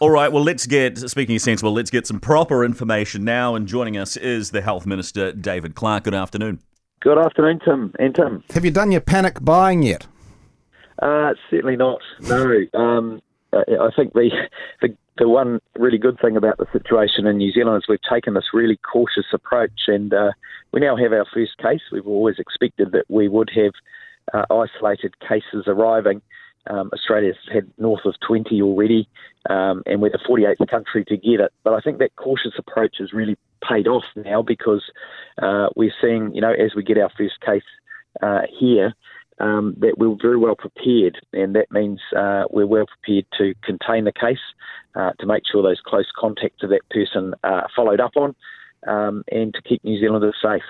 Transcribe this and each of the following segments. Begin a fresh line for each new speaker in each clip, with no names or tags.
All right, well, let's get, speaking of sensible, let's get some proper information now. And joining us is the Health Minister, David Clark. Good afternoon.
Good afternoon, Tim. And Tim.
Have you done your panic buying yet?
Uh, certainly not. No. Um, I think the, the the one really good thing about the situation in New Zealand is we've taken this really cautious approach, and uh, we now have our first case. We've always expected that we would have uh, isolated cases arriving. Um, Australia's had north of 20 already, um, and we're the 48th country to get it. But I think that cautious approach has really paid off now because uh, we're seeing, you know, as we get our first case uh, here, um, that we're very well prepared, and that means uh, we're well prepared to contain the case, uh, to make sure those close contacts of that person are followed up on, um, and to keep New Zealanders safe.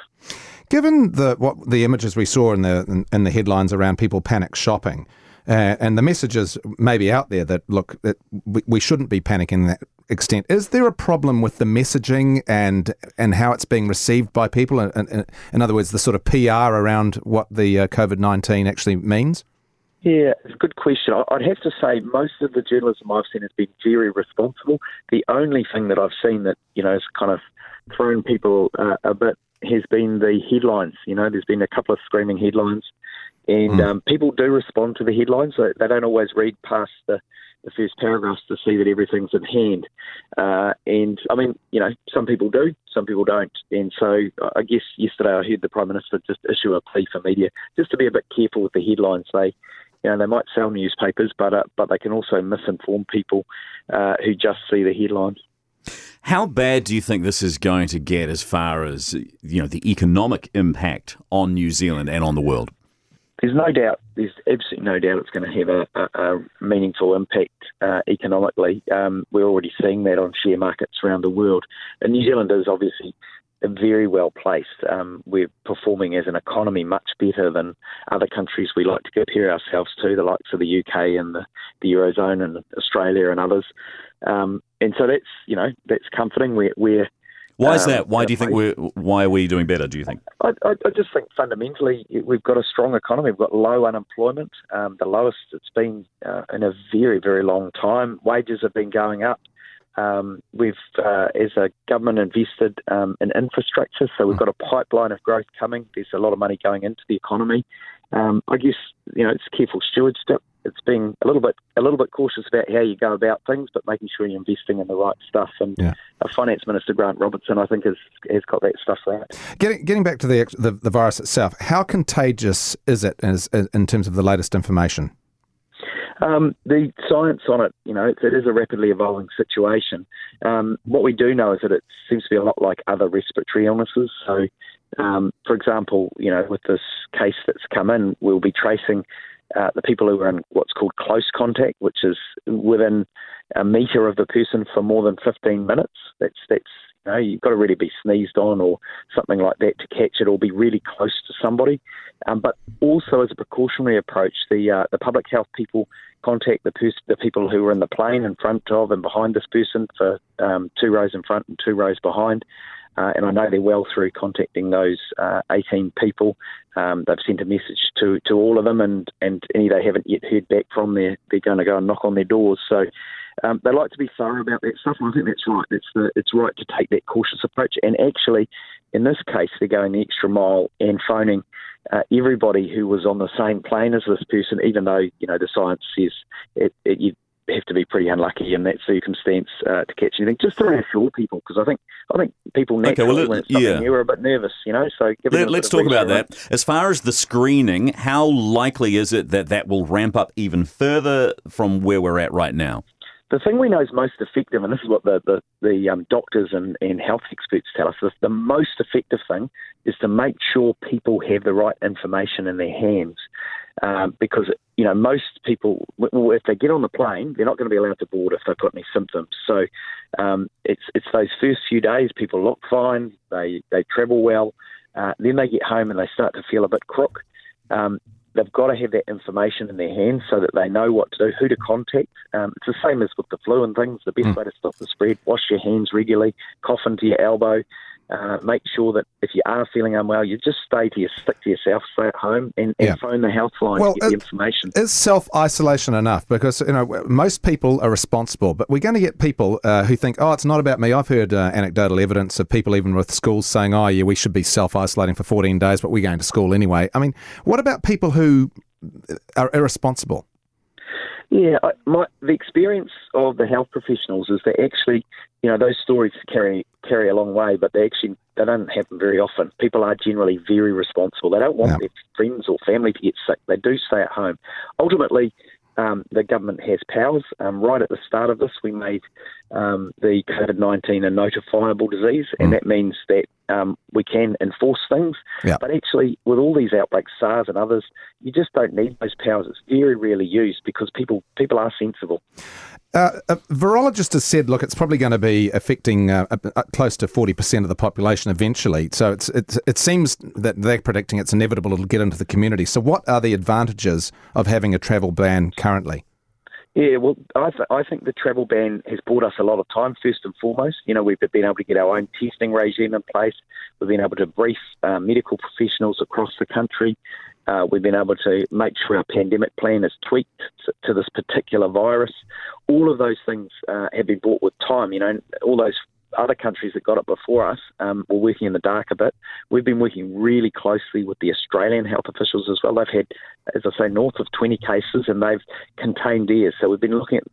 Given the what the images we saw in the in, in the headlines around people panic shopping, uh, and the messages maybe out there that look that we, we shouldn't be panicking that extent. Is there a problem with the messaging and and how it's being received by people? In, in, in other words, the sort of PR around what the uh, COVID nineteen actually means.
Yeah, it's a good question. I'd have to say most of the journalism I've seen has been very responsible. The only thing that I've seen that you know has kind of thrown people uh, a bit has been the headlines. You know, there's been a couple of screaming headlines, and mm. um, people do respond to the headlines. They, they don't always read past the the first paragraphs to see that everything's in hand. Uh, and I mean, you know, some people do, some people don't. And so I guess yesterday I heard the Prime Minister just issue a plea for media just to be a bit careful with the headlines. They, you know, they might sell newspapers, but uh, but they can also misinform people uh, who just see the headlines.
How bad do you think this is going to get as far as you know the economic impact on New Zealand and on the world?
There's no doubt, there's absolutely no doubt it's going to have a, a, a meaningful impact uh, economically. Um, we're already seeing that on share markets around the world. And New Zealand is obviously very well placed. Um, we're performing as an economy much better than other countries we like to compare ourselves to, the likes of the UK and the, the Eurozone and Australia and others. Um, and so that's, you know, that's comforting. We're, we're
why is um, that? Why do you think we're? Why are we doing better? Do you think?
I, I, I just think fundamentally we've got a strong economy. We've got low unemployment, um, the lowest it's been uh, in a very very long time. Wages have been going up. Um, we've, uh, as a government, invested um, in infrastructure, so we've got a pipeline of growth coming. There's a lot of money going into the economy. Um, I guess you know it's careful stewardship it's being a little bit a little bit cautious about how you go about things, but making sure you're investing in the right stuff. And yeah. Finance Minister Grant Robertson, I think, has has got that stuff right.
Getting getting back to the the, the virus itself, how contagious is it as, in terms of the latest information?
Um, the science on it, you know, it, it is a rapidly evolving situation. Um, what we do know is that it seems to be a lot like other respiratory illnesses. So, um, for example, you know, with this case that's come in, we'll be tracing uh, the people who are in what's called close contact, which is within a metre of the person for more than 15 minutes. That's that's you know you've got to really be sneezed on or something like that to catch it, or be really close to somebody. Um, but also as a precautionary approach, the uh, the public health people contact the pers- the people who are in the plane in front of and behind this person for um, two rows in front and two rows behind. Uh, and I know they're well through contacting those uh, 18 people. Um, they've sent a message to, to all of them, and, and any they haven't yet heard back from, they're, they're going to go and knock on their doors. So um, they like to be thorough about that stuff, and I think that's right. It's, the, it's right to take that cautious approach. And actually, in this case, they're going the extra mile and phoning uh, everybody who was on the same plane as this person, even though you know the science says it, it, you have to be pretty unlucky in that circumstance uh, to catch anything. Just to reassure people, because I think I think people naturally okay, well, when it's yeah. new are a bit nervous, you know. So
Let, us talk about that. As far as the screening, how likely is it that that will ramp up even further from where we're at right now?
The thing we know is most effective, and this is what the, the, the um, doctors and, and health experts tell us, is the most effective thing is to make sure people have the right information in their hands. Um, because, you know, most people, if they get on the plane, they're not going to be allowed to board if they've got any symptoms. So um, it's, it's those first few days, people look fine, they, they travel well, uh, then they get home and they start to feel a bit crook. Um, they've got to have that information in their hands so that they know what to do, who to contact. Um, it's the same as with the flu and things. The best mm. way to stop the spread: wash your hands regularly, cough into your elbow. Uh, make sure that if you are feeling unwell, you just stay to your stick to yourself, stay at home, and, and
Yeah.
phone the health line
Well,
to get the information.
Is self isolation enough? Because you know most people are responsible, but we're going to get people uh, who think, "Oh, it's not about me." I've heard uh, anecdotal evidence of people, even with schools, saying, "Oh, yeah, we should be self isolating for 14 days, but we're going to school anyway." I mean, what about people who are irresponsible?
Yeah, I, my the experience of the health professionals is that actually, you know, those stories carry carry a long way, but they actually they don't happen very often. People are generally very responsible. They don't want their friends or family to get sick. They do stay at home. Ultimately, um, the government has powers. Um, right at the start of this, we made um, the COVID nineteen a notifiable disease, and that means that um, we can enforce things.
Yeah.
But actually, with all these outbreaks, SARS and others, you just don't need those powers. It's very rarely used because people people are sensible.
Uh, a virologist has said, look, it's probably going to be affecting uh, close to 40% of the population eventually. So it's, it's, it seems that they're predicting it's inevitable it'll get into the community. So, what are the advantages of having a travel ban currently?
Yeah, well, I, th- I think the travel ban has bought us a lot of time, first and foremost. You know, we've been able to get our own testing regime in place. We've been able to brief uh, medical professionals across the country. Uh, we've been able to make sure our pandemic plan is tweaked to, this particular virus. All of those things uh, have been bought with time. You know, all those other countries that got it before us um, were working in the dark a bit. We've been working really closely with the Australian health officials as well. They've had, as I say, north of 20 cases and they've contained theirs. So we've been looking at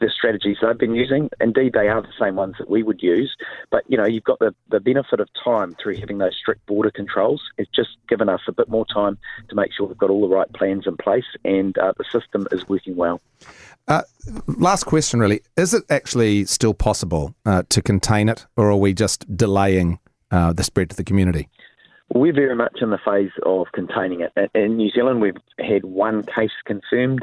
the strategies they've been using. Indeed, they are the same ones that we would use. But, you know, you've got the, the benefit of time through having those strict border controls. It's just given us a bit more time to make sure we've got all the right plans in place and uh, the system is working well.
Uh, last question, really. Is it actually still possible uh, to contain it, or are we just delaying uh, the spread to the community?
We're very much in the phase of containing it. In- In New Zealand, we've had one case confirmed.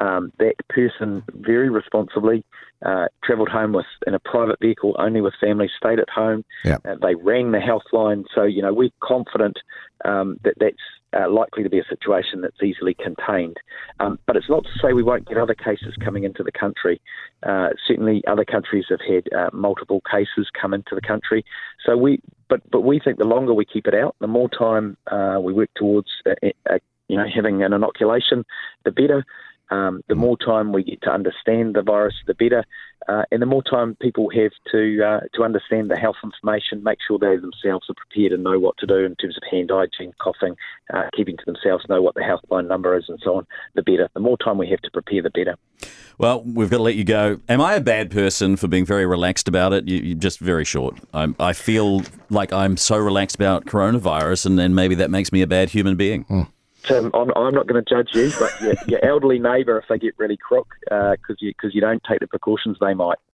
Um, that person very responsibly uh, travelled home with in a private vehicle, only with family, stayed at home.
Yeah.
Uh, they rang the health line, so you know we're confident um, that that's uh, likely to be a situation that's easily contained. Um, but it's not to say we won't get other cases coming into the country. Uh, certainly, other countries have had uh, multiple cases come into the country. So we, but but we think the longer we keep it out, the more time uh, we work towards, uh, uh, you know, having an inoculation, the better. Um, the more time we get to understand the virus, the better, uh, and the more time people have to uh, to understand the health information, make sure they themselves are prepared and know what to do in terms of hand hygiene, coughing, uh, keeping to themselves, know what the helpline number is, and so on. The better. The more time we have to prepare, the better.
Well, we've got to let you go. Am I a bad person for being very relaxed about it? You, you just very short. I'm, I feel like I'm so relaxed about coronavirus, and then maybe that makes me a bad human being.
Tim, I'm, I'm not going to judge you, but your, your elderly neighbour, if they get really crook uh, because you because you don't take the precautions, they might.